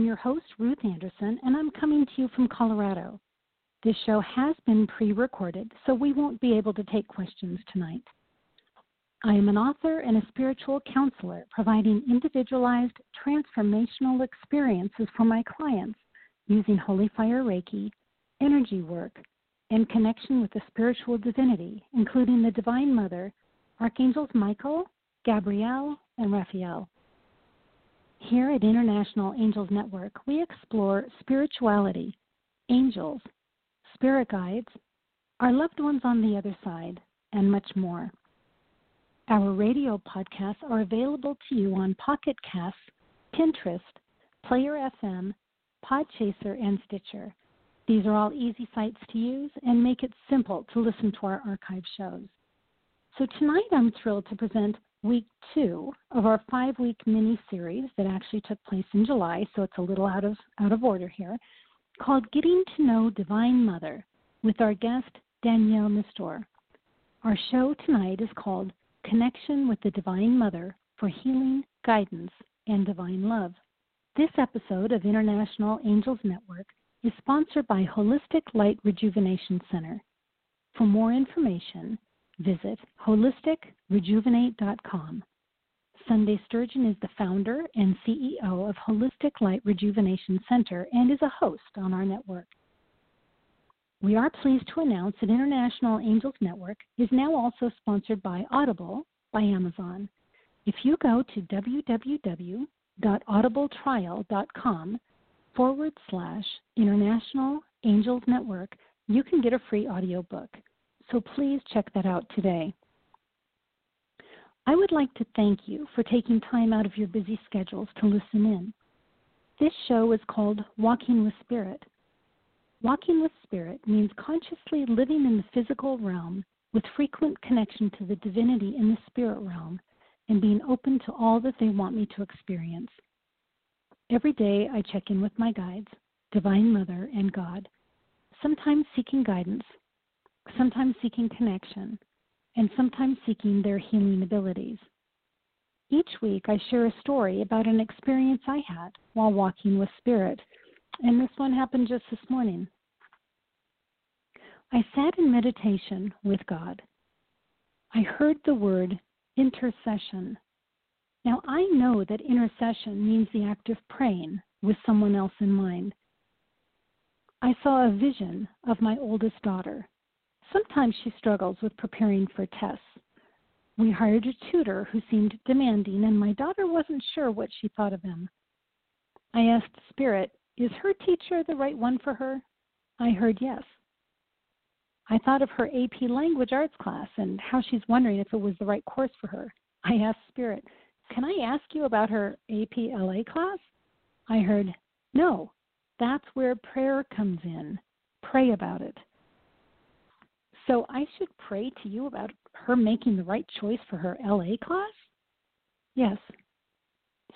I'm your host, Ruth Anderson, and I'm coming to you from Colorado. This show has been pre recorded, so we won't be able to take questions tonight. I am an author and a spiritual counselor providing individualized transformational experiences for my clients using Holy Fire Reiki energy work, and connection with the spiritual divinity, including the Divine Mother, Archangels Michael, Gabriel, and Raphael. Here at International Angels Network, we explore spirituality, angels, spirit guides, our loved ones on the other side, and much more. Our radio podcasts are available to you on Pocket Casts, Pinterest, Player FM, Podchaser, and Stitcher. These are all easy sites to use and make it simple to listen to our archive shows. So tonight I'm thrilled to present week two of our five week mini series that actually took place in July, so it's a little out of out of order here, called Getting to Know Divine Mother with our guest Danielle Nestor. Our show tonight is called Connection with the Divine Mother for Healing, Guidance, and Divine Love. This episode of International Angels Network is sponsored by Holistic Light Rejuvenation Center. For more information, visit holisticrejuvenate.com. Sunday Sturgeon is the founder and CEO of Holistic Light Rejuvenation Center and is a host on our network. We are pleased to announce that International Angels Network is now also sponsored by Audible by Amazon. If you go to www.audibletrial.com forward slash International Angels Network, you can get a free audiobook. So please check that out today. I would like to thank you for taking time out of your busy schedules to listen in. This show is called Walking with Spirit. Walking with Spirit means consciously living in the physical realm with frequent connection to the divinity in the spirit realm and being open to all that they want me to experience. Every day I check in with my guides, Divine Mother, and God, sometimes seeking guidance, sometimes seeking connection, and sometimes seeking their healing abilities. Each week I share a story about an experience I had while walking with Spirit, and this one happened just this morning. I sat in meditation with God. I heard the word intercession now, I know that intercession means the act of praying with someone else in mind. I saw a vision of my oldest daughter. Sometimes she struggles with preparing for tests. We hired a tutor who seemed demanding, and my daughter wasn't sure what she thought of him. I asked Spirit, Is her teacher the right one for her? I heard yes. I thought of her AP Language Arts class and how she's wondering if it was the right course for her. I asked Spirit, can I ask you about her AP LA class? I heard, No, that's where prayer comes in. Pray about it. So I should pray to you about her making the right choice for her LA class? Yes.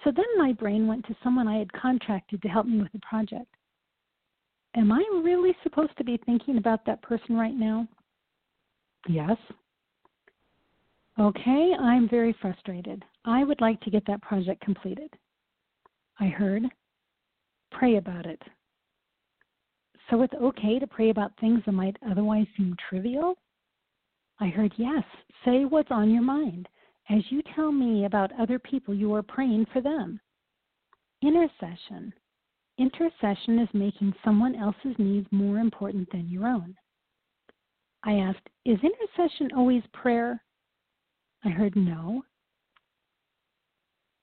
So then my brain went to someone I had contracted to help me with the project. Am I really supposed to be thinking about that person right now? Yes. Okay, I'm very frustrated. I would like to get that project completed. I heard, pray about it. So it's okay to pray about things that might otherwise seem trivial? I heard, yes, say what's on your mind as you tell me about other people you are praying for them. Intercession. Intercession is making someone else's needs more important than your own. I asked, is intercession always prayer? I heard no.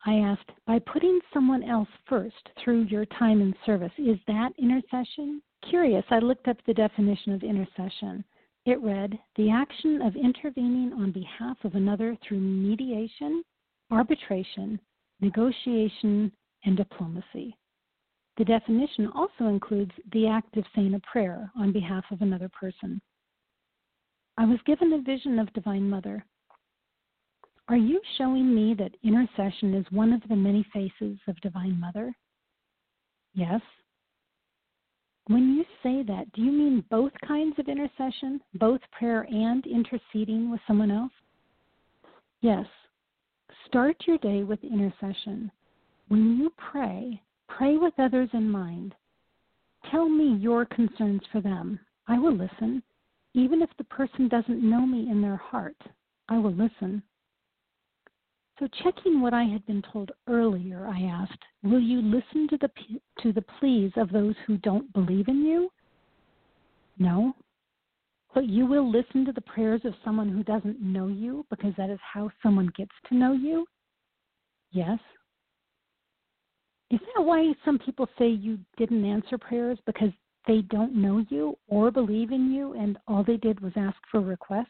I asked, by putting someone else first through your time and service, is that intercession? Curious, I looked up the definition of intercession. It read, the action of intervening on behalf of another through mediation, arbitration, negotiation, and diplomacy. The definition also includes the act of saying a prayer on behalf of another person. I was given a vision of Divine Mother are you showing me that intercession is one of the many faces of Divine Mother? Yes. When you say that, do you mean both kinds of intercession, both prayer and interceding with someone else? Yes. Start your day with intercession. When you pray, pray with others in mind. Tell me your concerns for them. I will listen. Even if the person doesn't know me in their heart, I will listen. So, checking what I had been told earlier, I asked, Will you listen to the, to the pleas of those who don't believe in you? No. But you will listen to the prayers of someone who doesn't know you because that is how someone gets to know you? Yes. Is that why some people say you didn't answer prayers because they don't know you or believe in you and all they did was ask for requests?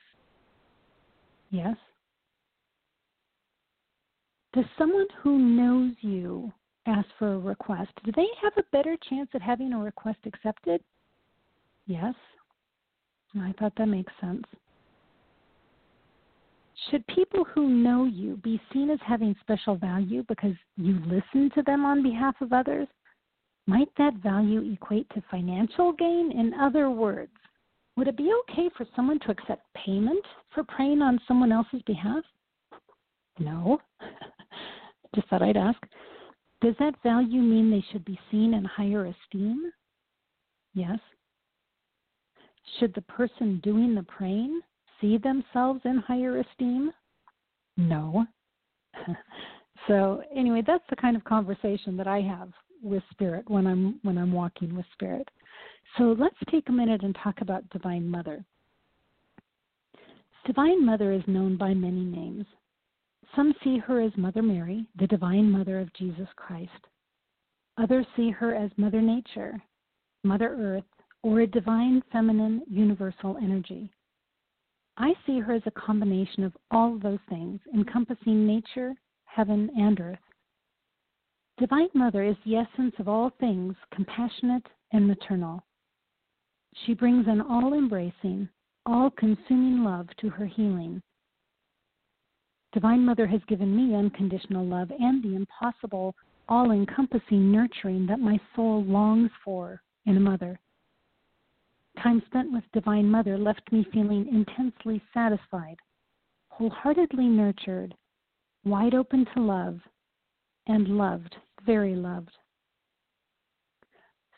Yes. Does someone who knows you ask for a request, do they have a better chance at having a request accepted? Yes. I thought that makes sense. Should people who know you be seen as having special value because you listen to them on behalf of others? Might that value equate to financial gain? In other words, would it be okay for someone to accept payment for praying on someone else's behalf? No. Just thought I'd ask. Does that value mean they should be seen in higher esteem? Yes. Should the person doing the praying see themselves in higher esteem? No. so anyway, that's the kind of conversation that I have with spirit when I'm when I'm walking with spirit. So let's take a minute and talk about Divine Mother. Divine Mother is known by many names. Some see her as Mother Mary, the Divine Mother of Jesus Christ. Others see her as Mother Nature, Mother Earth, or a divine feminine universal energy. I see her as a combination of all those things, encompassing nature, heaven, and earth. Divine Mother is the essence of all things compassionate and maternal. She brings an all embracing, all consuming love to her healing Divine Mother has given me unconditional love and the impossible, all encompassing nurturing that my soul longs for in a mother. Time spent with Divine Mother left me feeling intensely satisfied, wholeheartedly nurtured, wide open to love, and loved, very loved.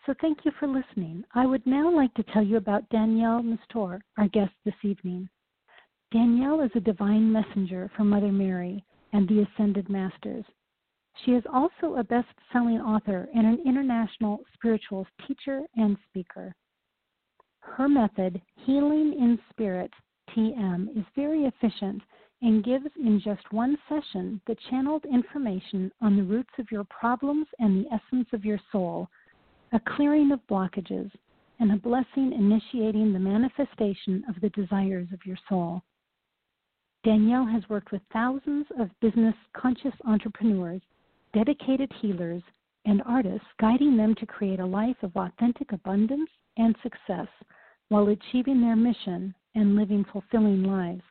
So thank you for listening. I would now like to tell you about Danielle Nestor, our guest this evening. Danielle is a divine messenger from Mother Mary and the Ascended Masters. She is also a best selling author and an international spirituals teacher and speaker. Her method, Healing in Spirit TM, is very efficient and gives in just one session the channeled information on the roots of your problems and the essence of your soul, a clearing of blockages, and a blessing initiating the manifestation of the desires of your soul. Danielle has worked with thousands of business conscious entrepreneurs, dedicated healers, and artists, guiding them to create a life of authentic abundance and success while achieving their mission and living fulfilling lives.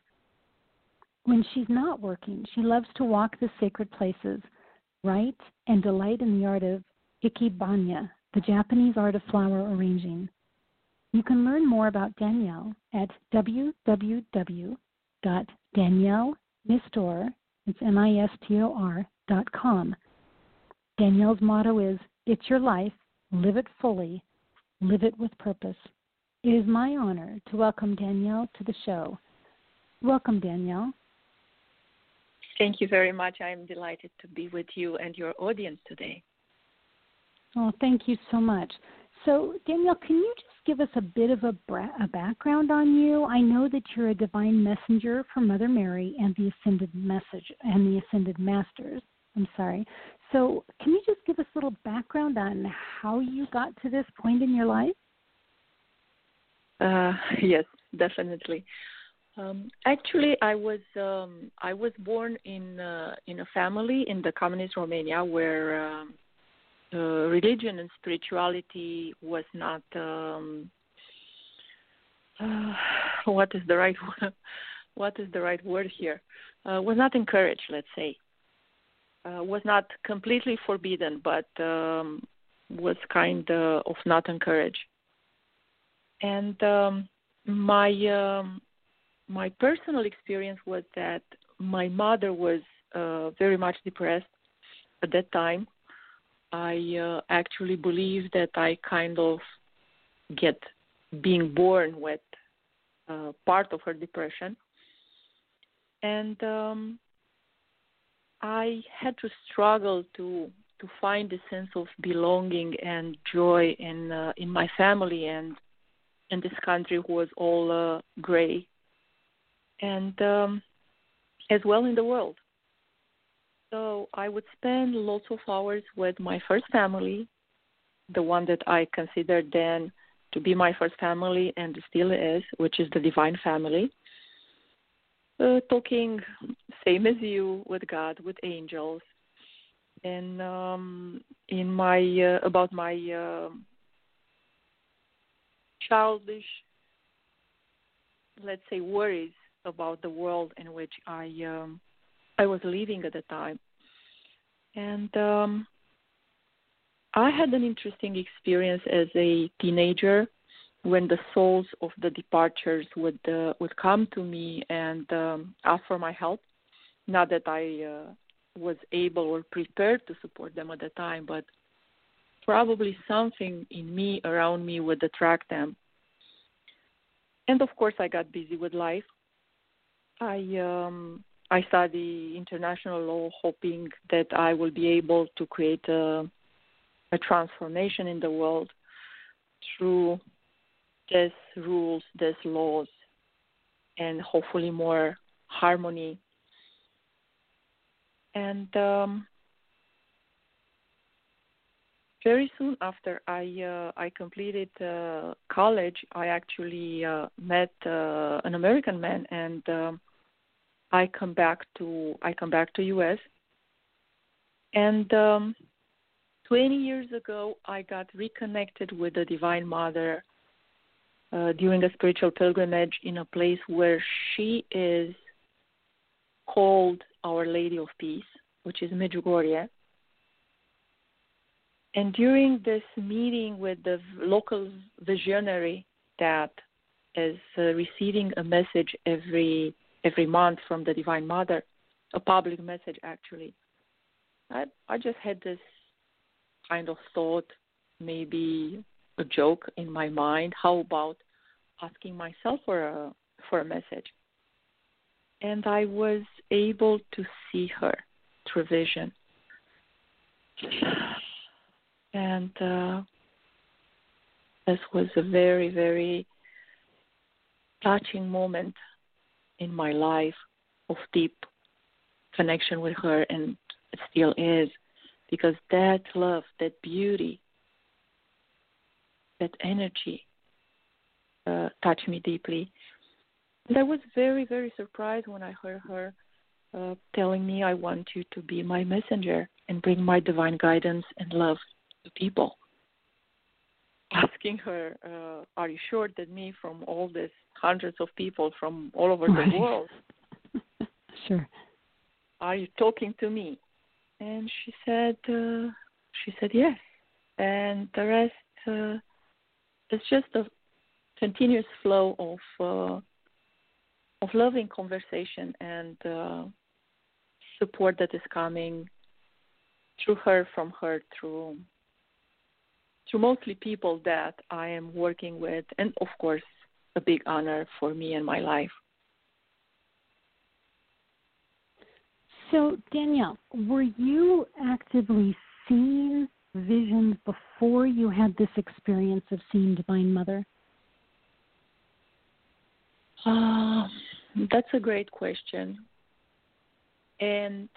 When she's not working, she loves to walk the sacred places, write, and delight in the art of ikebana, the Japanese art of flower arranging. You can learn more about Danielle at www Danielle Nistor, it's M-I-S-T-O-R, dot com. Danielle's motto is, it's your life, live it fully, live it with purpose. It is my honor to welcome Danielle to the show. Welcome, Danielle. Thank you very much. I am delighted to be with you and your audience today. Oh, thank you so much. So, Danielle, can you just give us a bit of a, bra- a background on you? I know that you're a divine messenger for Mother Mary and the Ascended Message and the Ascended Masters. I'm sorry. So, can you just give us a little background on how you got to this point in your life? Uh, yes, definitely. Um, actually, I was um, I was born in uh, in a family in the communist Romania where um, uh, religion and spirituality was not um, uh, what is the right what is the right word here? Uh, was not encouraged let's say. Uh, was not completely forbidden but um, was kind of not encouraged. And um, my um, my personal experience was that my mother was uh, very much depressed at that time. I uh, actually believe that I kind of get being born with uh, part of her depression, and um, I had to struggle to to find a sense of belonging and joy in uh, in my family and in this country who was all uh, gray, and um, as well in the world. So I would spend lots of hours with my first family, the one that I considered then to be my first family and still is, which is the Divine Family. Uh, talking, same as you, with God, with angels, and um, in my uh, about my uh, childish, let's say, worries about the world in which I um, I was living at the time, and um, I had an interesting experience as a teenager when the souls of the departures would uh, would come to me and um, ask for my help. Not that I uh, was able or prepared to support them at the time, but probably something in me around me would attract them. And of course, I got busy with life. I um, I study international law, hoping that I will be able to create a, a transformation in the world through these rules, these laws, and hopefully more harmony. And um, very soon after I uh, I completed uh, college, I actually uh, met uh, an American man, and um, I come back to I come back to U.S. And um, 20 years ago, I got reconnected with the Divine Mother uh, during a spiritual pilgrimage in a place where she is called Our Lady of Peace, which is Medjugorje. And during this meeting with the local visionary that is uh, receiving a message every every month from the Divine Mother, a public message actually, I I just had this kind of thought, maybe a joke in my mind. How about asking myself for a for a message? And I was able to see her through vision. And uh, this was a very, very touching moment in my life of deep connection with her, and still is, because that love, that beauty, that energy uh, touched me deeply. And I was very, very surprised when I heard her uh, telling me, I want you to be my messenger and bring my divine guidance and love to people. Asking her, uh, Are you sure that me from all these hundreds of people from all over right. the world? sure. Are you talking to me? And she said, uh, She said, Yes. And the rest uh, is just a continuous flow of uh, of loving conversation and uh, support that is coming through her, from her, through through mostly people that I am working with, and of course, a big honor for me in my life. So, Danielle, were you actively seeing visions before you had this experience of seeing Divine Mother? Uh, that's a great question. And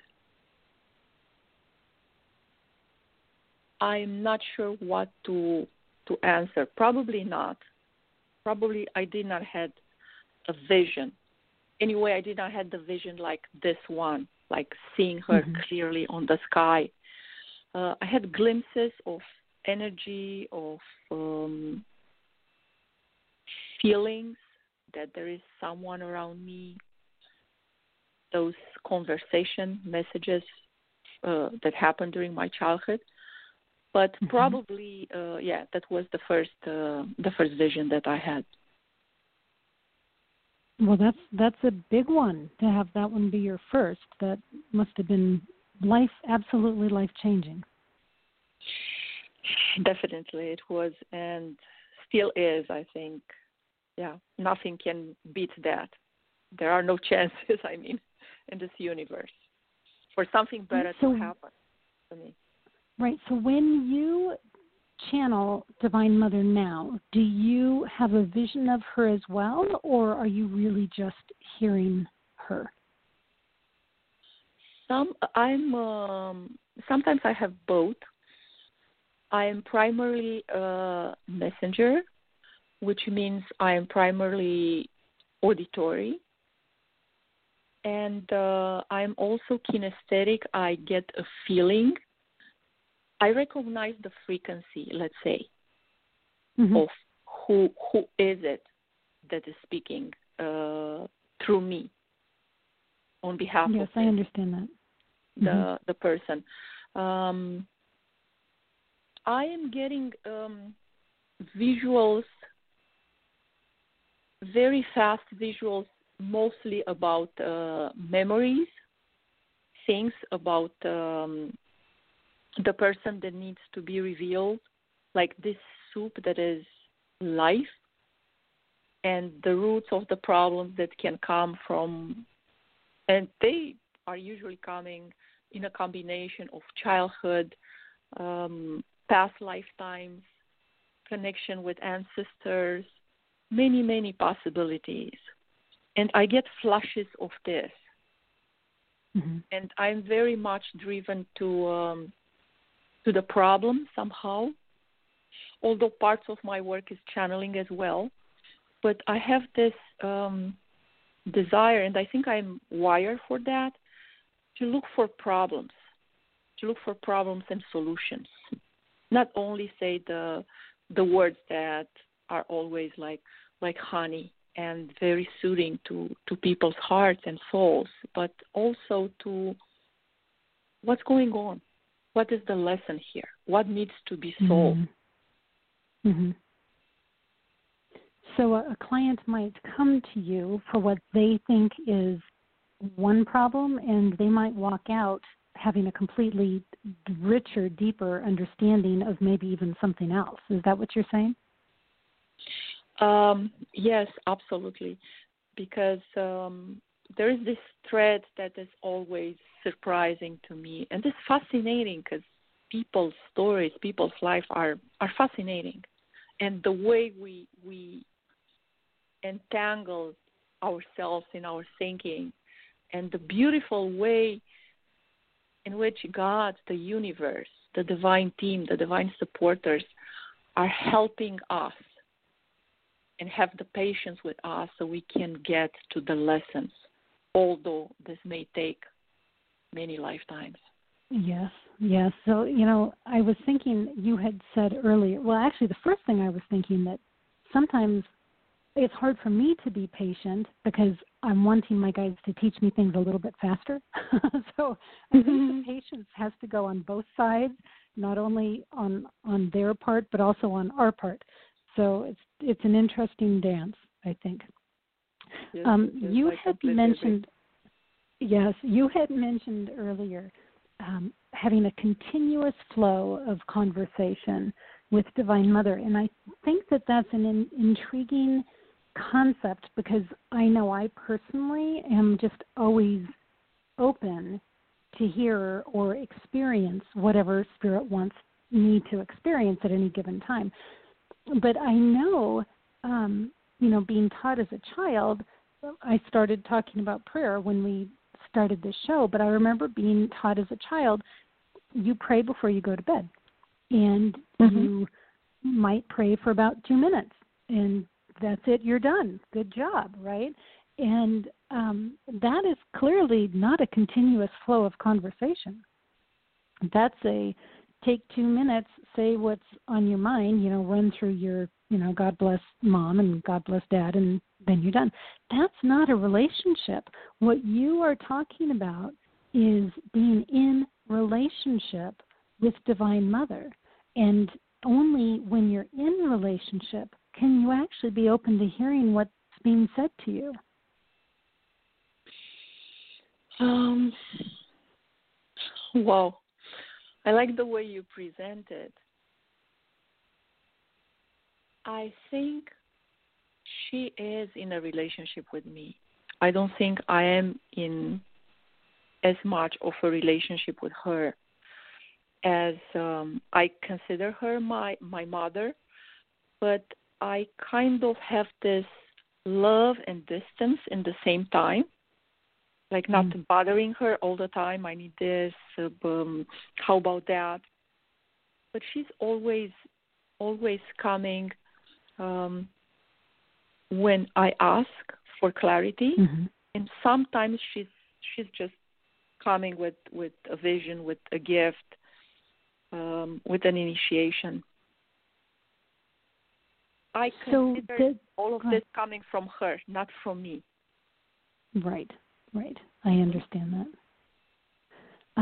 I'm not sure what to to answer. Probably not. Probably I did not had a vision. Anyway, I did not had the vision like this one, like seeing her mm-hmm. clearly on the sky. Uh, I had glimpses of energy, of um, feelings that there is someone around me. Those conversation messages uh, that happened during my childhood but mm-hmm. probably uh, yeah that was the first uh, the first vision that i had. Well that's that's a big one to have that one be your first. That must have been life absolutely life changing definitely it was and still is i think. Yeah nothing can beat that. There are no chances i mean in this universe. For something better so, to happen to me Right. So when you channel Divine Mother now, do you have a vision of her as well, or are you really just hearing her? Some I'm um, sometimes I have both. I am primarily a messenger, which means I am primarily auditory, and uh, I'm also kinesthetic. I get a feeling I recognize the frequency, let's say, mm-hmm. of who who is it that is speaking uh, through me on behalf yes, of I understand that. the mm-hmm. the person. Um, I am getting um, visuals, very fast visuals, mostly about uh, memories, things about um, the person that needs to be revealed, like this soup that is life and the roots of the problems that can come from, and they are usually coming in a combination of childhood, um, past lifetimes, connection with ancestors, many, many possibilities. And I get flashes of this. Mm-hmm. And I'm very much driven to um, to the problem somehow. Although parts of my work is channeling as well, but I have this um, desire, and I think I'm wired for that, to look for problems, to look for problems and solutions. Not only say the the words that are always like like honey and very soothing to to people's hearts and souls, but also to what's going on what is the lesson here? What needs to be solved? Mm-hmm. Mm-hmm. So a, a client might come to you for what they think is one problem, and they might walk out having a completely richer, deeper understanding of maybe even something else. Is that what you're saying? Um, yes, absolutely. Because um, there is this thread that is always surprising to me, and it's fascinating because people's stories, people's life are are fascinating, and the way we we entangle ourselves in our thinking, and the beautiful way in which God, the universe, the divine team, the divine supporters are helping us and have the patience with us so we can get to the lessons, although this may take many lifetimes. Yes, yes. So, you know, I was thinking you had said earlier, well, actually, the first thing I was thinking that sometimes it's hard for me to be patient because I'm wanting my guides to teach me things a little bit faster. so I think mm-hmm. patience has to go on both sides, not only on on their part but also on our part. So it's it's an interesting dance, I think. Um, you I had mentioned Yes, you had mentioned earlier um, having a continuous flow of conversation with Divine Mother, and I think that that's an in, intriguing concept because I know I personally am just always open to hear or experience whatever Spirit wants me to experience at any given time. But I know, um, you know, being taught as a child, I started talking about prayer when we started this show, but I remember being taught as a child you pray before you go to bed. And mm-hmm. you might pray for about two minutes and that's it, you're done. Good job, right? And um, that is clearly not a continuous flow of conversation. That's a take two minutes, say what's on your mind, you know, run through your, you know, God bless mom and God bless dad and then you're done. That's not a relationship. What you are talking about is being in relationship with Divine Mother. and only when you're in relationship can you actually be open to hearing what's being said to you. Um, wow, I like the way you present it. I think she is in a relationship with me. I don't think I am in as much of a relationship with her as um, I consider her my my mother, but I kind of have this love and distance in the same time. Like not mm. bothering her all the time. I need this. Uh, um, how about that? But she's always, always coming um, when I ask for clarity, mm-hmm. and sometimes she's she's just coming with with a vision, with a gift, um, with an initiation. I consider so the, all of this coming from her, not from me. Right, right. I understand that.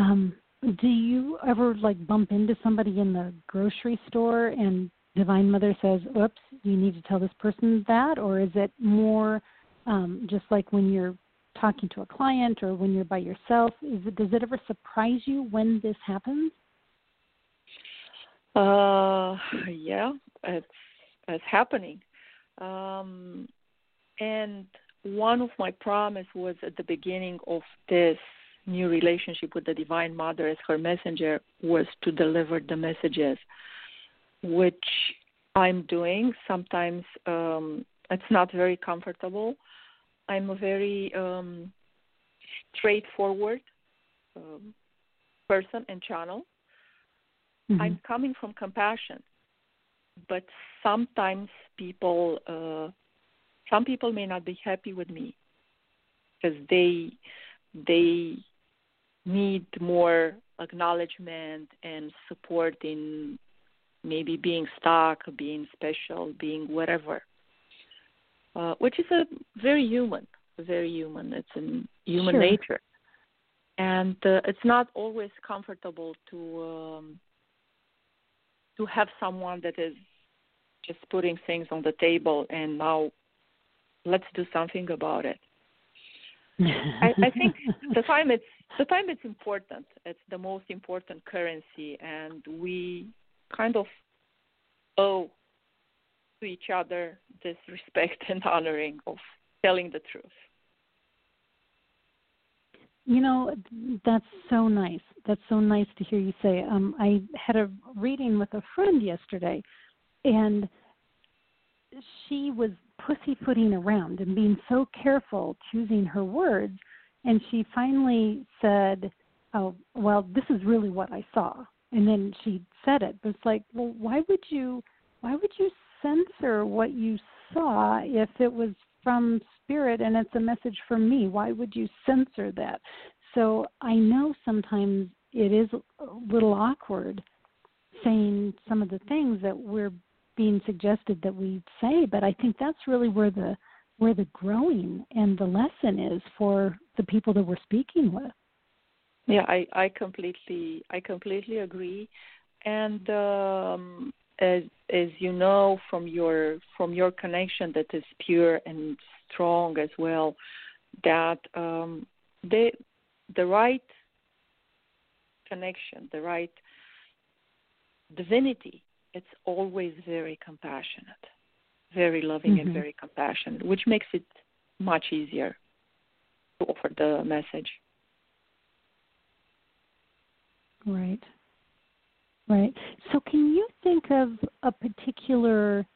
Um, do you ever like bump into somebody in the grocery store and Divine Mother says, "Oops, you need to tell this person that," or is it more um, just like when you're talking to a client or when you're by yourself? It, does it ever surprise you when this happens? Uh, yeah, it's it's happening. Um, and one of my promise was at the beginning of this new relationship with the Divine Mother as her messenger was to deliver the messages, which I'm doing. Sometimes um, it's not very comfortable. I'm a very um, straightforward um, person and channel. Mm-hmm. I'm coming from compassion but sometimes people uh, some people may not be happy with me because they they need more acknowledgement and support in maybe being stuck, being special, being whatever, uh, which is a very human, very human. It's in human sure. nature, and uh, it's not always comfortable to um, to have someone that is just putting things on the table and now let's do something about it. I, I think the time it's the time it's important. It's the most important currency, and we kind of owe to each other this respect and honoring of telling the truth. You know, that's so nice. That's so nice to hear you say. Um, I had a reading with a friend yesterday, and she was pussyfooting around and being so careful choosing her words, and she finally said, "Oh, well, this is really what I saw." And then she said it, but it's like, well, why would you, why would you censor what you saw if it was from spirit and it's a message for me? Why would you censor that? So I know sometimes it is a little awkward saying some of the things that we're being suggested that we say, but I think that's really where the where the growing and the lesson is for the people that we're speaking with. Yeah, I, I completely I completely agree. And um, as as you know from your from your connection that is pure and strong as well, that um, the the right connection, the right divinity, it's always very compassionate, very loving mm-hmm. and very compassionate, which makes it much easier to offer the message. Right. Right. So, can you think of a particular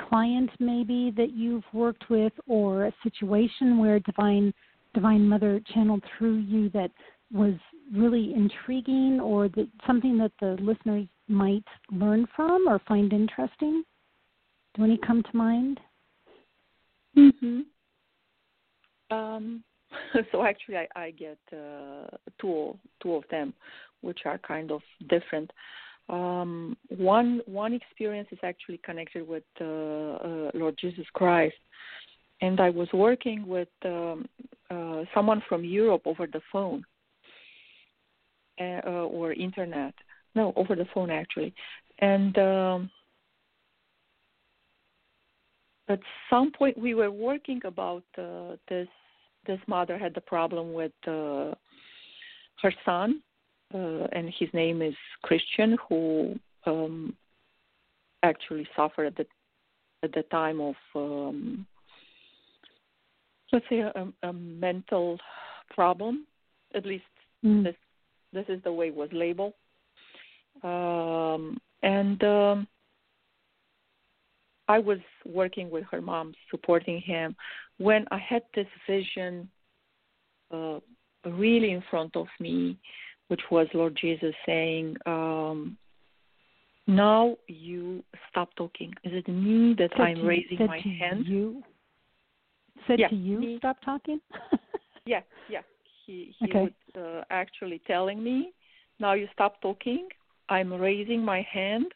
client maybe that you've worked with, or a situation where divine divine mother channeled through you that was really intriguing, or that something that the listeners might learn from or find interesting? Do any come to mind? Mhm. Um, so actually, I, I get uh, two two of them, which are kind of different. Um, one one experience is actually connected with uh, uh, Lord Jesus Christ, and I was working with um, uh, someone from Europe over the phone uh, or internet, no, over the phone actually, and um, at some point we were working about uh, this this mother had the problem with uh, her son uh, and his name is christian who um, actually suffered at the at the time of um, let's say a, a mental problem at least mm. this this is the way it was labeled um, and um, I was working with her mom, supporting him, when I had this vision uh, really in front of me, which was Lord Jesus saying, um, "Now you stop talking. Is it me that said I'm to, raising my hand?" You said yeah, to you, he, "Stop talking." yeah, yeah. He he okay. was uh, actually telling me, "Now you stop talking. I'm raising my hand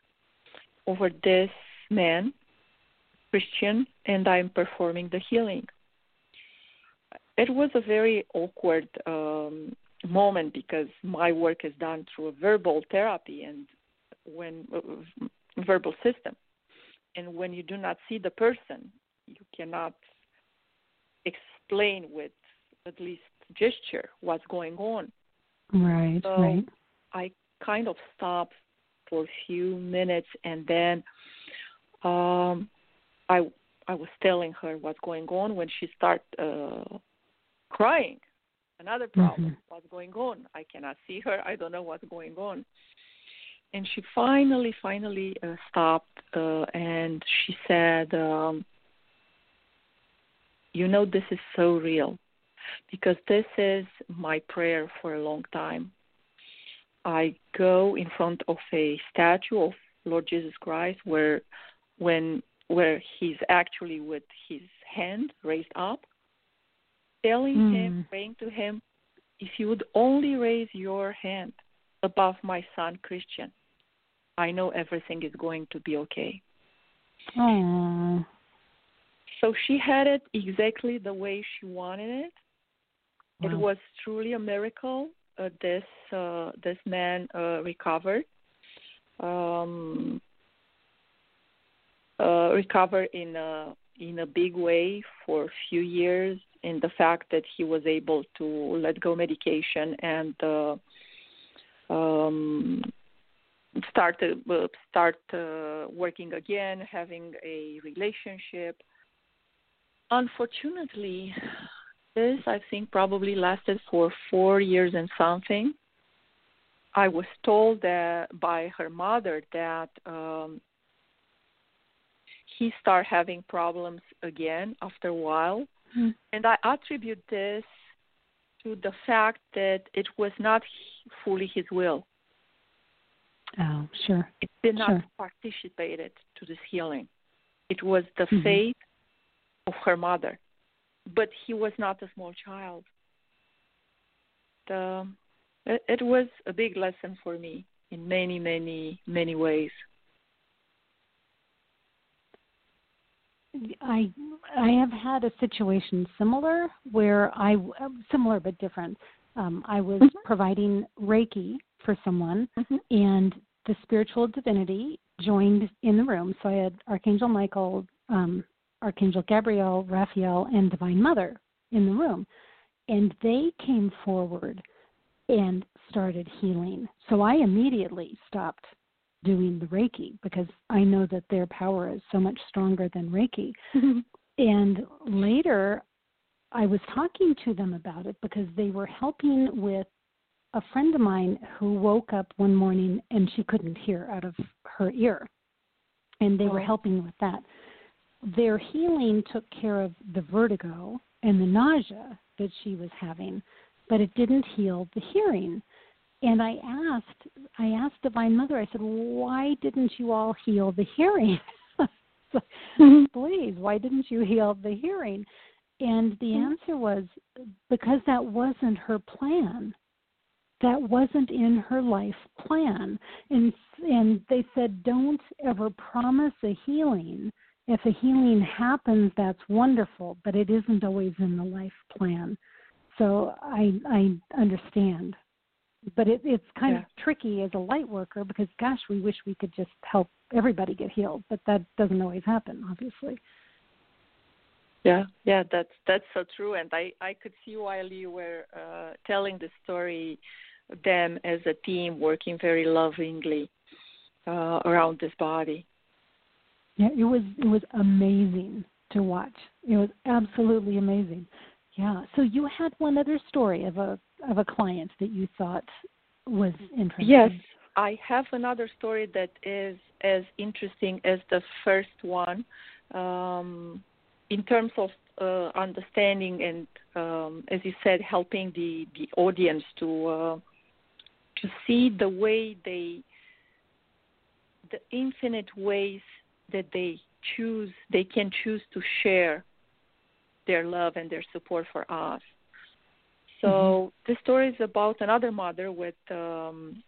over this man Christian and I'm performing the healing. It was a very awkward um, moment because my work is done through a verbal therapy and when uh, verbal system, and when you do not see the person, you cannot explain with at least gesture what's going on. Right, so right. I kind of stopped for a few minutes and then um I I was telling her what's going on when she started uh, crying. Another problem. Mm-hmm. What's going on? I cannot see her. I don't know what's going on. And she finally, finally uh, stopped, uh, and she said, um, "You know, this is so real, because this is my prayer for a long time. I go in front of a statue of Lord Jesus Christ, where when where he's actually with his hand raised up, telling mm. him, praying to him, if you would only raise your hand above my son Christian, I know everything is going to be okay. Aww. So she had it exactly the way she wanted it. Wow. It was truly a miracle. Uh, this uh, this man uh, recovered. Um, uh, recover in a in a big way for a few years in the fact that he was able to let go medication and uh, um, start uh, start uh, working again, having a relationship. Unfortunately, this I think probably lasted for four years and something. I was told that by her mother that um, he started having problems again after a while. Mm-hmm. And I attribute this to the fact that it was not fully his will. Oh, sure. It did not sure. participate to this healing. It was the mm-hmm. faith of her mother. But he was not a small child. The, it, it was a big lesson for me in many, many, many ways. I I have had a situation similar where I similar but different. Um, I was mm-hmm. providing Reiki for someone, mm-hmm. and the spiritual divinity joined in the room. So I had Archangel Michael, um, Archangel Gabriel, Raphael, and Divine Mother in the room, and they came forward and started healing. So I immediately stopped doing the Reiki because I know that their power is so much stronger than Reiki. Mm-hmm. and later, I was talking to them about it because they were helping with a friend of mine who woke up one morning and she couldn't hear out of her ear. And they were oh. helping with that. Their healing took care of the vertigo and the nausea that she was having, but it didn't heal the hearing and I asked, I asked Divine Mother, I said, why didn't you all heal the hearing? Mm-hmm. Please, why didn't you heal the hearing? And the mm-hmm. answer was because that wasn't her plan. That wasn't in her life plan. And and they said, don't ever promise a healing. If a healing happens, that's wonderful, but it isn't always in the life plan. So I I understand but it, it's kind yeah. of tricky as a light worker because gosh we wish we could just help everybody get healed but that doesn't always happen obviously. Yeah yeah that's that's so true and i i could see while you were uh, telling the story them as a team working very lovingly uh, around this body. Yeah it was it was amazing to watch. It was absolutely amazing. Yeah so you had one other story of a of a client that you thought was interesting. Yes, I have another story that is as interesting as the first one um, in terms of uh, understanding and, um, as you said, helping the, the audience to uh, to see the way they, the infinite ways that they choose, they can choose to share their love and their support for us. So mm-hmm. the story is about another mother with um,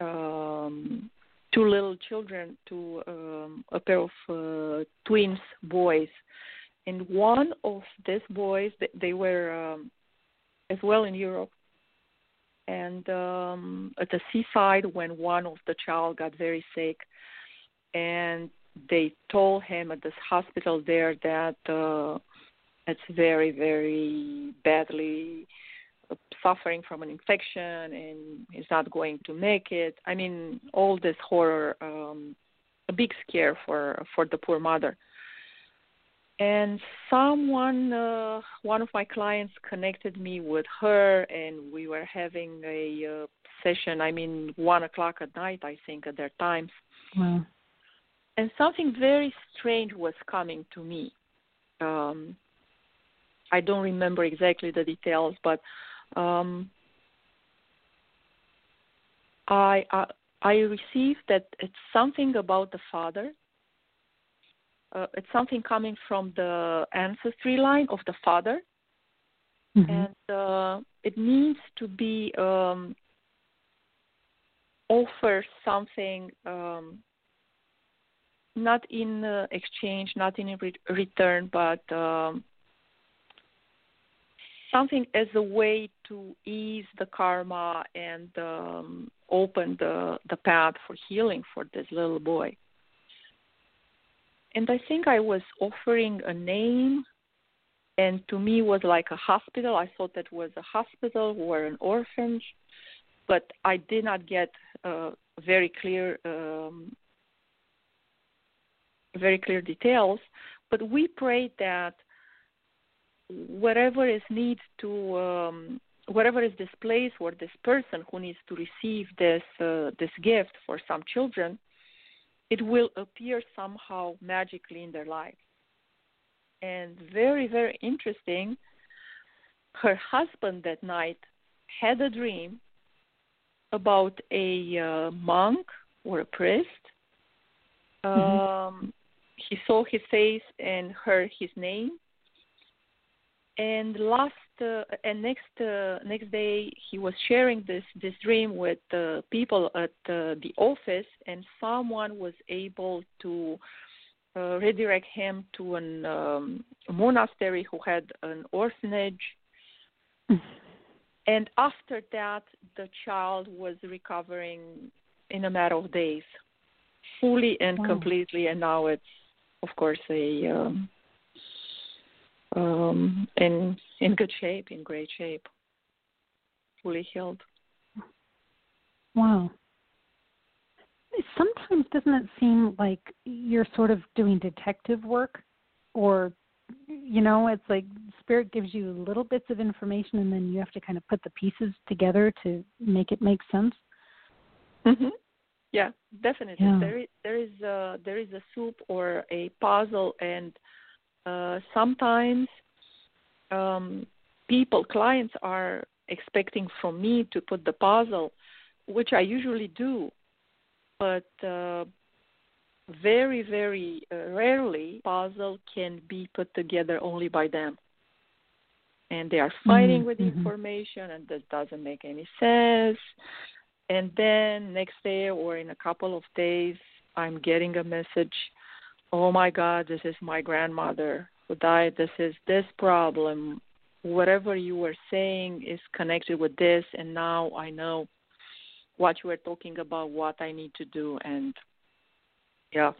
um, two little children, two um, a pair of uh, twins boys, and one of these boys they were um, as well in Europe, and um, at the seaside when one of the child got very sick, and they told him at this hospital there that uh, it's very very badly suffering from an infection and is not going to make it. I mean, all this horror, um, a big scare for for the poor mother. And someone, uh, one of my clients, connected me with her, and we were having a uh, session. I mean, one o'clock at night, I think, at their times. Wow. And something very strange was coming to me. Um, I don't remember exactly the details, but um, I, I I received that it's something about the father. Uh, it's something coming from the ancestry line of the father, mm-hmm. and uh, it needs to be um, offer something um, not in uh, exchange, not in re- return, but um, something as a way to ease the karma and um, open the the path for healing for this little boy. And I think I was offering a name, and to me was like a hospital. I thought that was a hospital or an orphanage, but I did not get very clear um, very clear details. But we prayed that whatever is need to um, whatever is this place or this person who needs to receive this uh, this gift for some children, it will appear somehow magically in their life. And very very interesting. Her husband that night had a dream about a uh, monk or a priest. Mm-hmm. Um, he saw his face and heard his name and last uh, and next uh, next day he was sharing this this dream with uh, people at uh, the office and someone was able to uh, redirect him to an um, a monastery who had an orphanage and after that the child was recovering in a matter of days fully and oh. completely and now it's of course a um, um, in in good shape, in great shape, fully healed. Wow. Sometimes doesn't it seem like you're sort of doing detective work, or you know, it's like spirit gives you little bits of information, and then you have to kind of put the pieces together to make it make sense. Mhm. Yeah, definitely. Yeah. There is there is a there is a soup or a puzzle and uh, sometimes um, people, clients are expecting from me to put the puzzle, which I usually do, but uh, very, very uh, rarely puzzle can be put together only by them. And they are fighting mm-hmm. with the mm-hmm. information, and that doesn't make any sense. And then next day or in a couple of days, I'm getting a message oh my God, this is my grandmother who died. This is this problem. whatever you were saying is connected with this, and now I know what you were talking about, what I need to do, and yeah,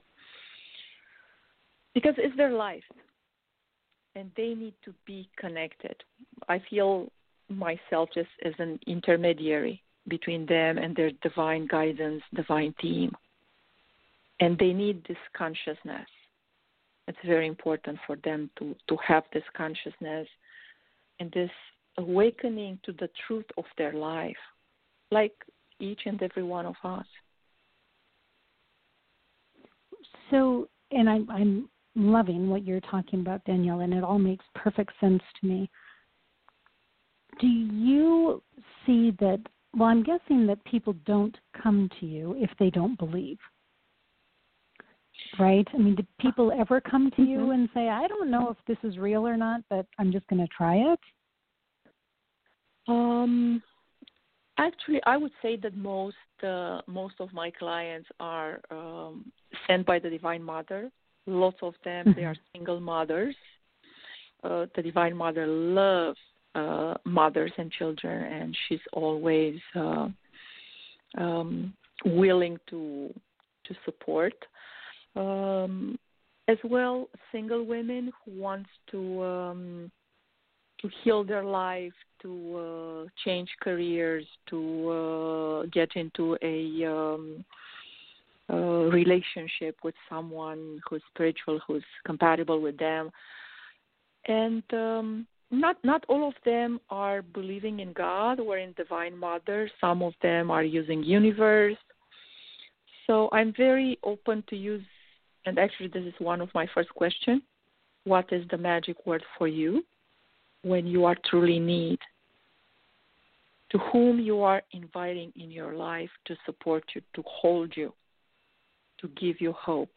because it's their life, and they need to be connected. I feel myself just as an intermediary between them and their divine guidance, divine team. And they need this consciousness. It's very important for them to, to have this consciousness and this awakening to the truth of their life, like each and every one of us. So, and I'm, I'm loving what you're talking about, Danielle, and it all makes perfect sense to me. Do you see that? Well, I'm guessing that people don't come to you if they don't believe. Right? I mean, do people ever come to you mm-hmm. and say, I don't know if this is real or not, but I'm just going to try it? Um, actually, I would say that most uh, most of my clients are um, sent by the Divine Mother. Lots of them they are mm-hmm. single mothers. Uh, the Divine Mother loves uh, mothers and children, and she's always uh, um, willing to to support. Um, as well, single women who wants to um, to heal their life, to uh, change careers, to uh, get into a um, relationship with someone who's spiritual, who's compatible with them, and um, not not all of them are believing in God or in Divine Mother. Some of them are using universe. So I'm very open to use, and actually this is one of my first questions. What is the magic word for you when you are truly need? To whom you are inviting in your life to support you, to hold you, to give you hope.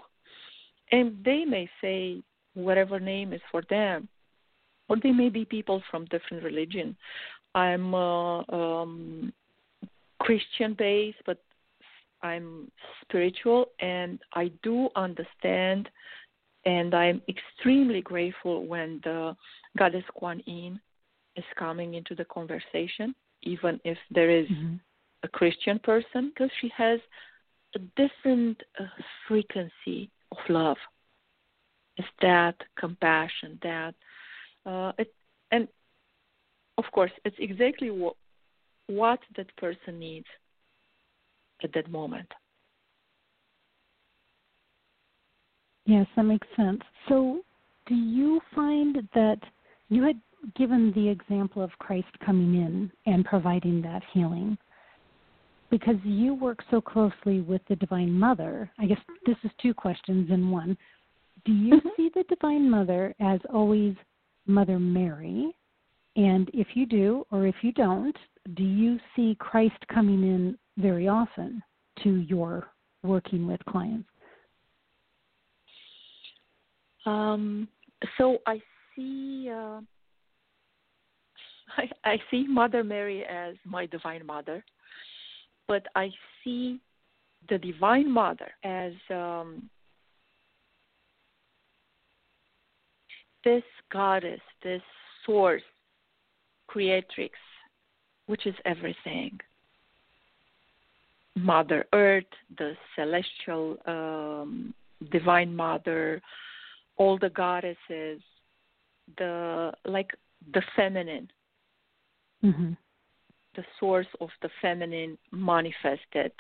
And they may say whatever name is for them or they may be people from different religion. I'm uh, um, Christian based, but I'm spiritual, and I do understand, and I'm extremely grateful when the Goddess Kuan Yin is coming into the conversation, even if there is mm-hmm. a Christian person, because she has a different uh, frequency of love. It's that compassion, that uh, it, and of course, it's exactly what what that person needs at that moment. Yes, that makes sense. So, do you find that you had given the example of Christ coming in and providing that healing? Because you work so closely with the Divine Mother, I guess this is two questions in one. Do you mm-hmm. see the Divine Mother as always Mother Mary? And if you do, or if you don't, do you see Christ coming in very often to your working with clients? Um, so I see uh, I, I see Mother Mary as my Divine Mother, but I see the Divine Mother as um, this goddess, this source, creatrix, which is everything. Mother Earth, the celestial um, divine mother, all the goddesses, the like the feminine, mm-hmm. the source of the feminine manifested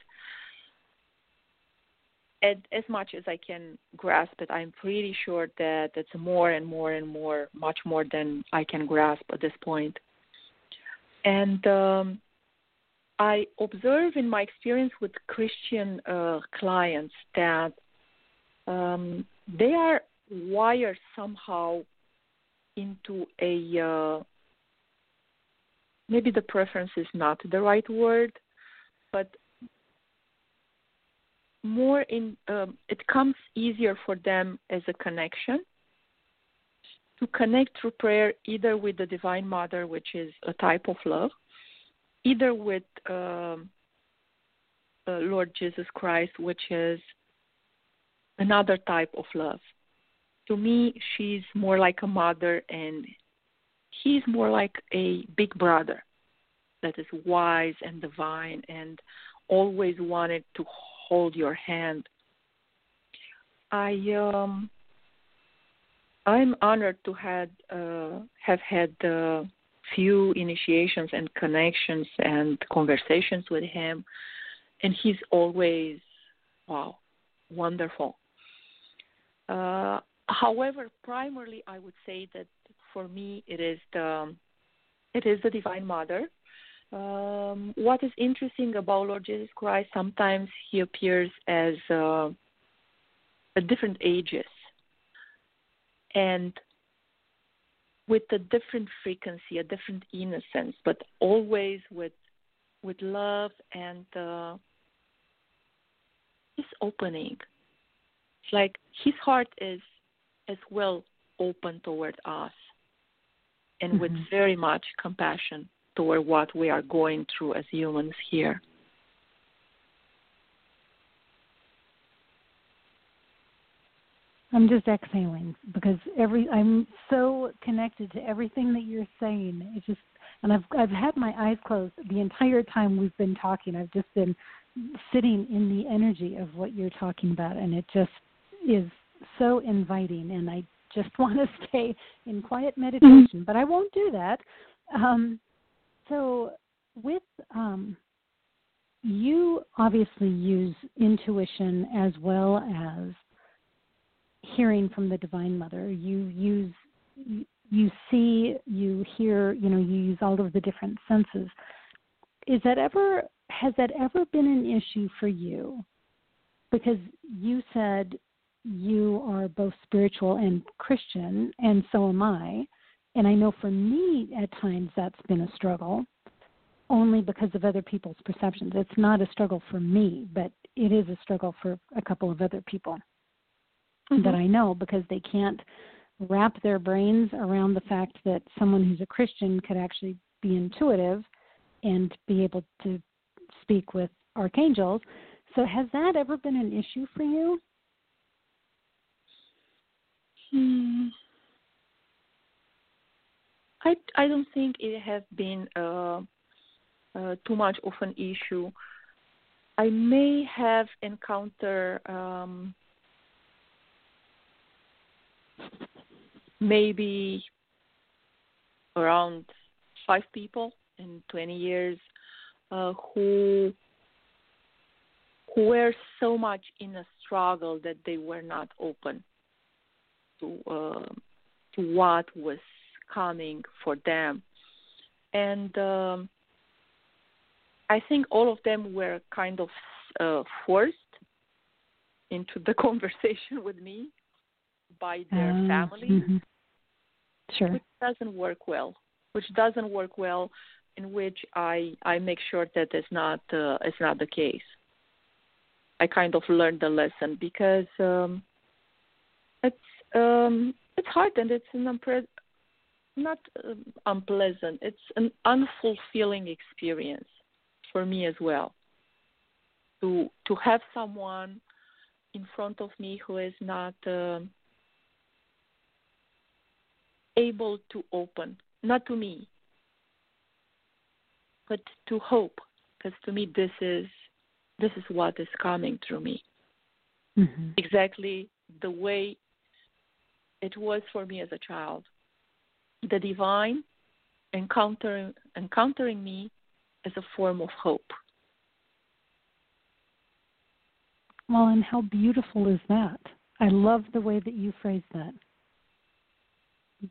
as, as much as I can grasp it, I'm pretty sure that it's more and more and more, much more than I can grasp at this point. And um, I observe in my experience with Christian uh, clients that um, they are wired somehow into a uh, maybe the preference is not the right word, but more in um, it comes easier for them as a connection to connect through prayer either with the divine mother which is a type of love either with um, uh, lord jesus christ which is another type of love to me she's more like a mother and he's more like a big brother that is wise and divine and always wanted to hold your hand. I um I'm honored to had uh, have had uh, few initiations and connections and conversations with him, and he's always wow wonderful. Uh, however, primarily I would say that for me it is the it is the Divine Mother. Um, what is interesting about Lord Jesus Christ? Sometimes he appears as uh, at different ages and with a different frequency, a different innocence, but always with with love and uh, his opening. It's like his heart is as well open toward us, and mm-hmm. with very much compassion toward what we are going through as humans here. I'm just exhaling because every I'm so connected to everything that you're saying. It's just and I've I've had my eyes closed the entire time we've been talking. I've just been sitting in the energy of what you're talking about and it just is so inviting and I just want to stay in quiet meditation, but I won't do that. Um, so with um, you obviously use intuition as well as hearing from the divine mother. You use you see you hear you know you use all of the different senses. Is that ever has that ever been an issue for you? Because you said you are both spiritual and christian and so am i. And i know for me at times that's been a struggle only because of other people's perceptions. It's not a struggle for me but it is a struggle for a couple of other people mm-hmm. that I know because they can't wrap their brains around the fact that someone who's a Christian could actually be intuitive and be able to speak with archangels. So, has that ever been an issue for you? Hmm. I I don't think it has been uh, uh, too much of an issue. I may have encountered um, maybe around five people in 20 years uh, who who were so much in a struggle that they were not open to uh, to what was coming for them, and um, I think all of them were kind of uh, forced into the conversation with me by their uh, family, mm-hmm. sure. which doesn't work well. Which doesn't work well, in which I I make sure that it's not uh, it's not the case. I kind of learned the lesson because um, it's um, it's hard and it's an unpre- not uh, unpleasant. It's an unfulfilling experience for me as well. To to have someone in front of me who is not uh, able to open, not to me, but to hope, because to me this is this is what is coming through me. Mm-hmm. Exactly the way it was for me as a child. The divine encountering encountering me as a form of hope. Well, and how beautiful is that? I love the way that you phrase that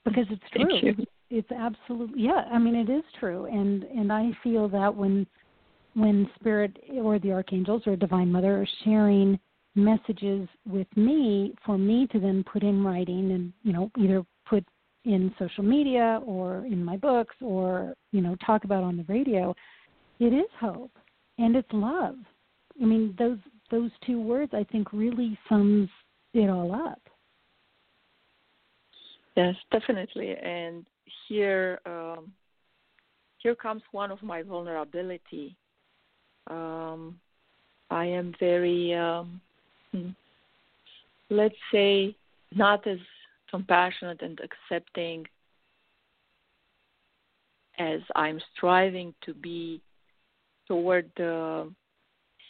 because it's true. It's absolutely yeah. I mean, it is true, and and I feel that when when spirit or the archangels or divine mother are sharing messages with me for me to then put in writing and you know either put in social media or in my books or you know talk about on the radio it is hope and it's love i mean those those two words i think really sums it all up Yes, definitely. And here, um, here comes one of my vulnerability. Um, I am very, um, hmm, let's say, not as compassionate and accepting as I'm striving to be toward uh,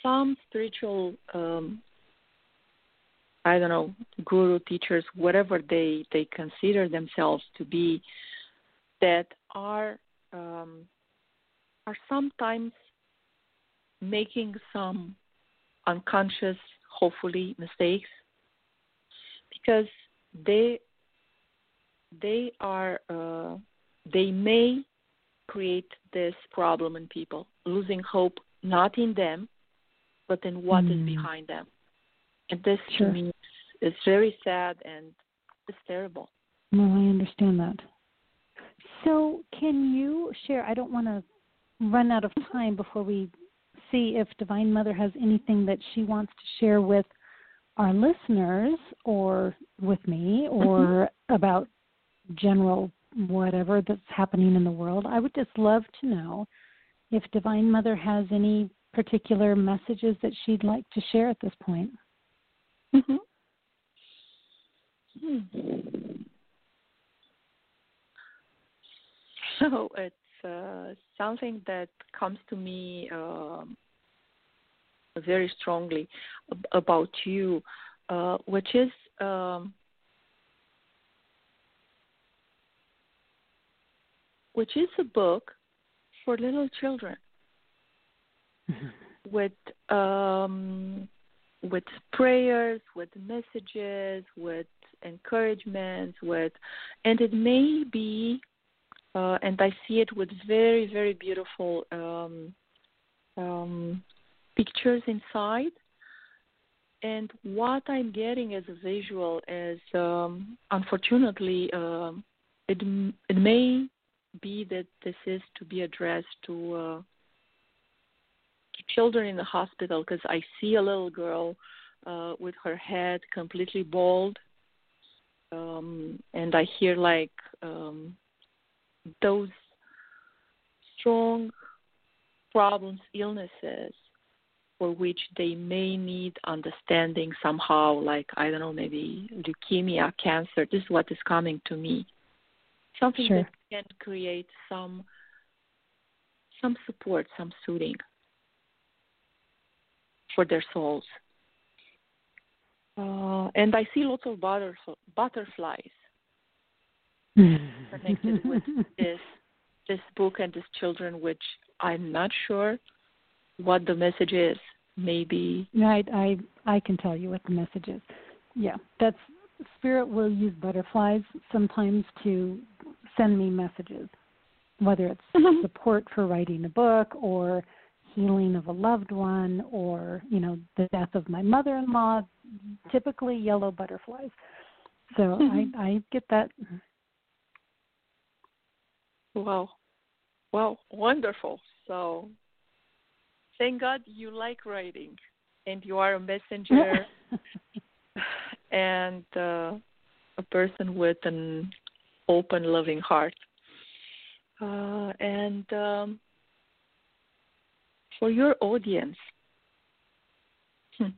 some spiritual, um, I don't know, guru teachers, whatever they they consider themselves to be, that are um, are sometimes making some unconscious, hopefully, mistakes because they they are uh, they may create this problem in people, losing hope not in them, but in what mm. is hmm. behind them. And this sure. to me is very sad and it's terrible. No, I understand that. So, can you share? I don't want to run out of time before we see if Divine Mother has anything that she wants to share with our listeners or with me or mm-hmm. about general whatever that's happening in the world. I would just love to know if Divine Mother has any particular messages that she'd like to share at this point. Mm-hmm. Hmm. So it's uh, something that comes to me um, very strongly about you, uh, which is um, which is a book for little children mm-hmm. with um, with prayers, with messages, with encouragements, with and it may be uh, and I see it with very very beautiful um, um, pictures inside. And what I'm getting as a visual is, um, unfortunately, uh, it it may be that this is to be addressed to, uh, children in the hospital because I see a little girl uh, with her head completely bald, um, and I hear like um, those strong problems, illnesses for which they may need understanding somehow, like I don't know, maybe leukemia, cancer. This is what is coming to me. Something sure. that can create some some support, some soothing for their souls. Uh, and I see lots of butter, butterflies connected with this this book and these children, which I'm not sure what the message is. Maybe I I I can tell you what the message is. Yeah, that's spirit will use butterflies sometimes to send me messages, whether it's mm-hmm. support for writing a book or healing of a loved one or you know the death of my mother-in-law. Typically yellow butterflies. So mm-hmm. I I get that. Wow, well, wonderful. So thank God you like writing and you are a messenger and uh, a person with an open, loving heart. Uh, and um, for your audience, hmm,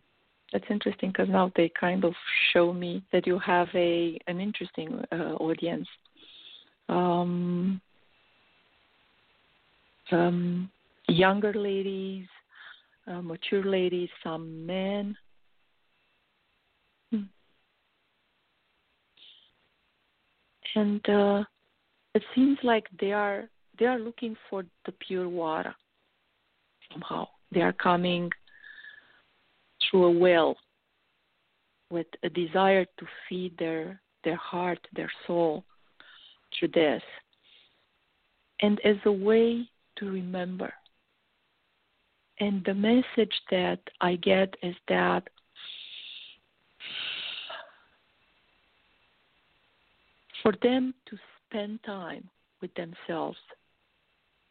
that's interesting because now they kind of show me that you have a an interesting uh, audience. Um, younger ladies, uh, mature ladies, some men. Hmm. And uh, it seems like they are they are looking for the pure water somehow. They are coming through a well with a desire to feed their their heart, their soul through this. And as a way to remember and the message that I get is that for them to spend time with themselves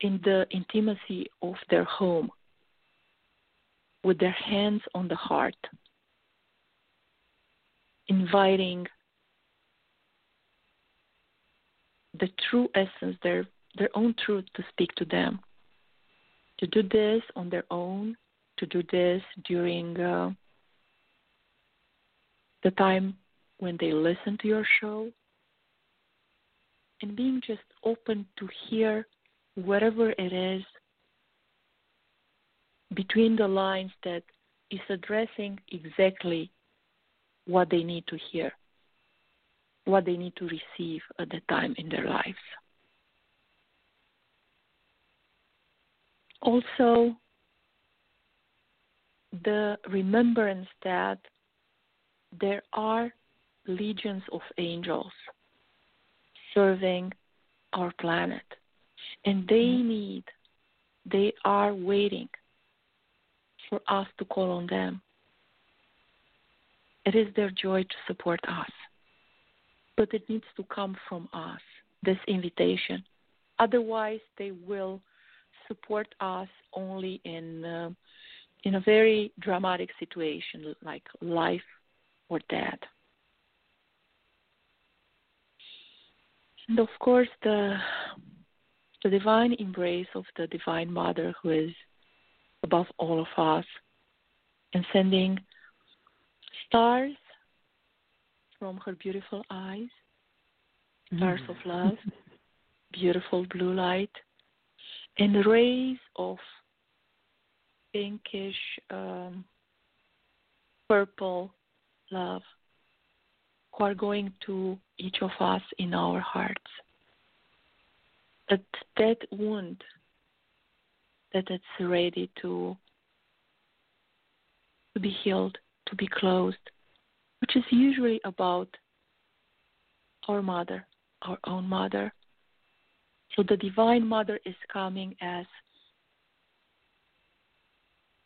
in the intimacy of their home, with their hands on the heart, inviting the true essence, their, their own truth to speak to them to do this on their own, to do this during uh, the time when they listen to your show, and being just open to hear whatever it is between the lines that is addressing exactly what they need to hear, what they need to receive at the time in their lives. Also, the remembrance that there are legions of angels serving our planet, and they mm-hmm. need, they are waiting for us to call on them. It is their joy to support us, but it needs to come from us, this invitation. Otherwise, they will support us only in uh, in a very dramatic situation like life or death. And of course, the the divine embrace of the Divine Mother, who is above all of us, and sending stars from her beautiful eyes, stars mm. of love, beautiful blue light, and rays of pinkish um, purple love who are going to each of us in our hearts. That that wound that it's ready to to be healed, to be closed, which is usually about our mother, our own mother. So the Divine Mother is coming as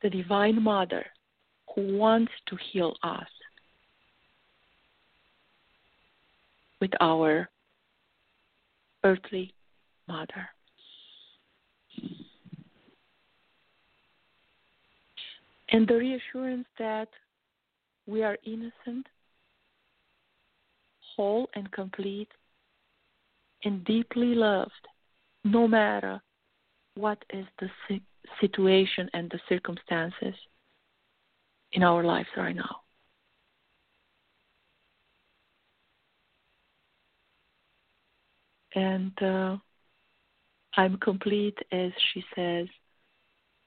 the Divine Mother who wants to heal us with our earthly mother. And the reassurance that we are innocent, whole and complete, and deeply loved, no matter what is the situation and the circumstances in our lives right now. And uh, I'm complete as she says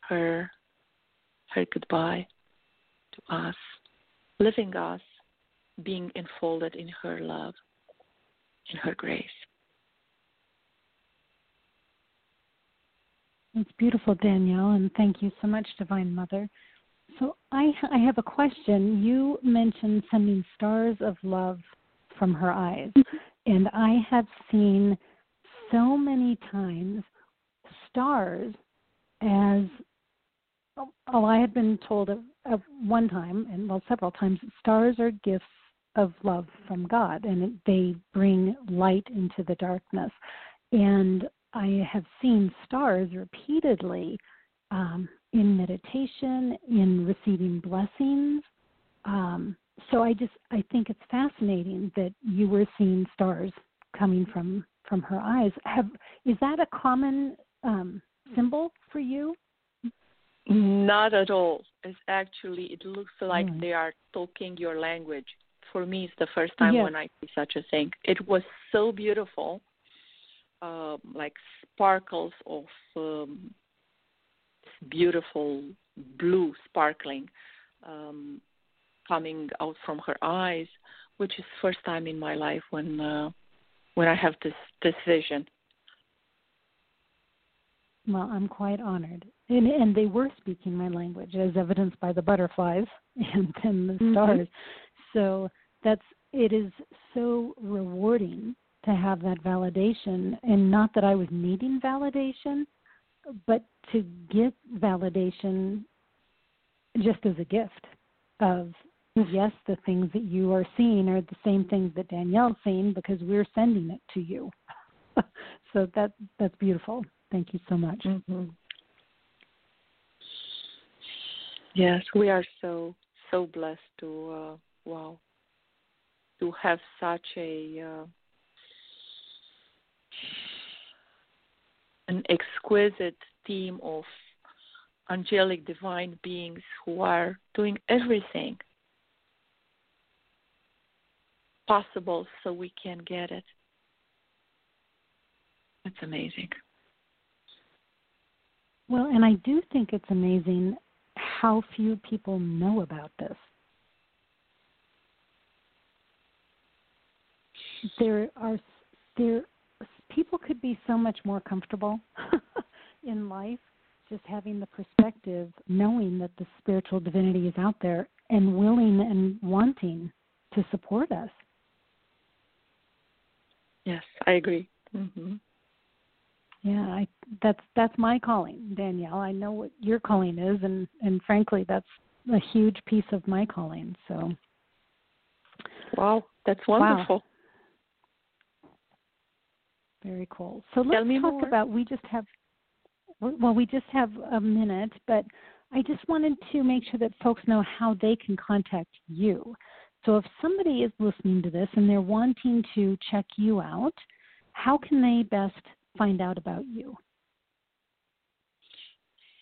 her her goodbye to us, leaving us being enfolded in her love, in her grace. It's beautiful, Danielle, and thank you so much, Divine Mother. So I, I have a question. You mentioned sending stars of love from her eyes, and I have seen so many times stars as oh, I had been told at, one time, and well, several times, stars are gifts of love from God, and they bring light into the darkness. And I have seen stars repeatedly um, in meditation, in receiving blessings. Um, so I just I think it's fascinating that you were seeing stars coming from from her eyes. Have is that a common um, symbol for you? Not at all. It's actually it looks like mm. they are talking your language. For me, it's the first time yes. when I see such a thing. It was so beautiful um, like sparkles of um, beautiful blue sparkling um, coming out from her eyes, which is first time in my life when uh, when I have this this vision. Well, I'm quite honored, and and they were speaking my language, as evidenced by the butterflies and then the mm-hmm. stars. So that's it is so rewarding to have that validation and not that I was needing validation, but to get validation just as a gift of yes, the things that you are seeing are the same things that Danielle's seeing because we're sending it to you. so that that's beautiful. Thank you so much. Mm-hmm. Yes, we are so so blessed to uh, wow to have such a uh, an exquisite team of angelic divine beings who are doing everything possible so we can get it. That's amazing. Well, and I do think it's amazing how few people know about this. There are there people could be so much more comfortable in life just having the perspective knowing that the spiritual divinity is out there and willing and wanting to support us. Yes, I agree. Mm-hmm. Yeah, I, that's that's my calling, Danielle. I know what your calling is, and and frankly, that's a huge piece of my calling. So. Wow, that's wonderful. Wow. Very cool. So let's talk more. about. We just have. Well, we just have a minute, but I just wanted to make sure that folks know how they can contact you. So if somebody is listening to this and they're wanting to check you out, how can they best find out about you?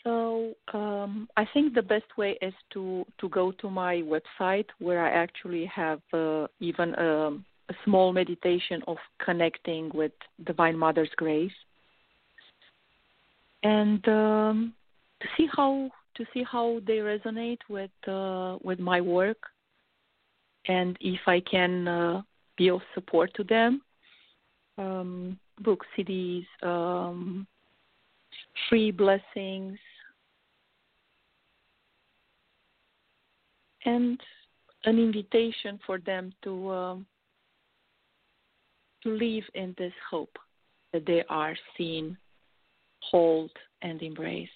So um, I think the best way is to to go to my website where I actually have uh, even a, a, small meditation of connecting with Divine Mother's grace, and um, to see how to see how they resonate with uh, with my work, and if I can uh, be of support to them. Um, book CDs, um, free blessings, and an invitation for them to um, to live in this hope that they are seen, hold, and embraced.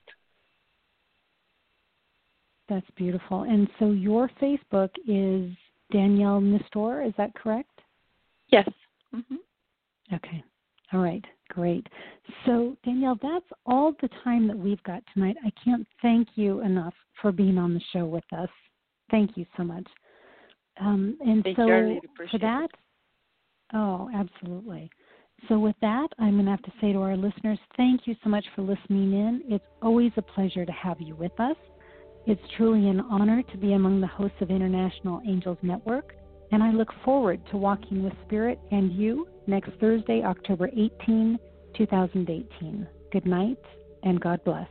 That's beautiful. And so your Facebook is Danielle Nestor, is that correct? Yes. Mm-hmm. Okay. All right, great. So, Danielle, that's all the time that we've got tonight. I can't thank you enough for being on the show with us. Thank you so much. Um, and thank so, you, for that, oh, absolutely. So, with that, I'm going to have to say to our listeners, thank you so much for listening in. It's always a pleasure to have you with us. It's truly an honor to be among the hosts of International Angels Network, and I look forward to walking with Spirit and you next Thursday, October 18, 2018. Good night, and God bless.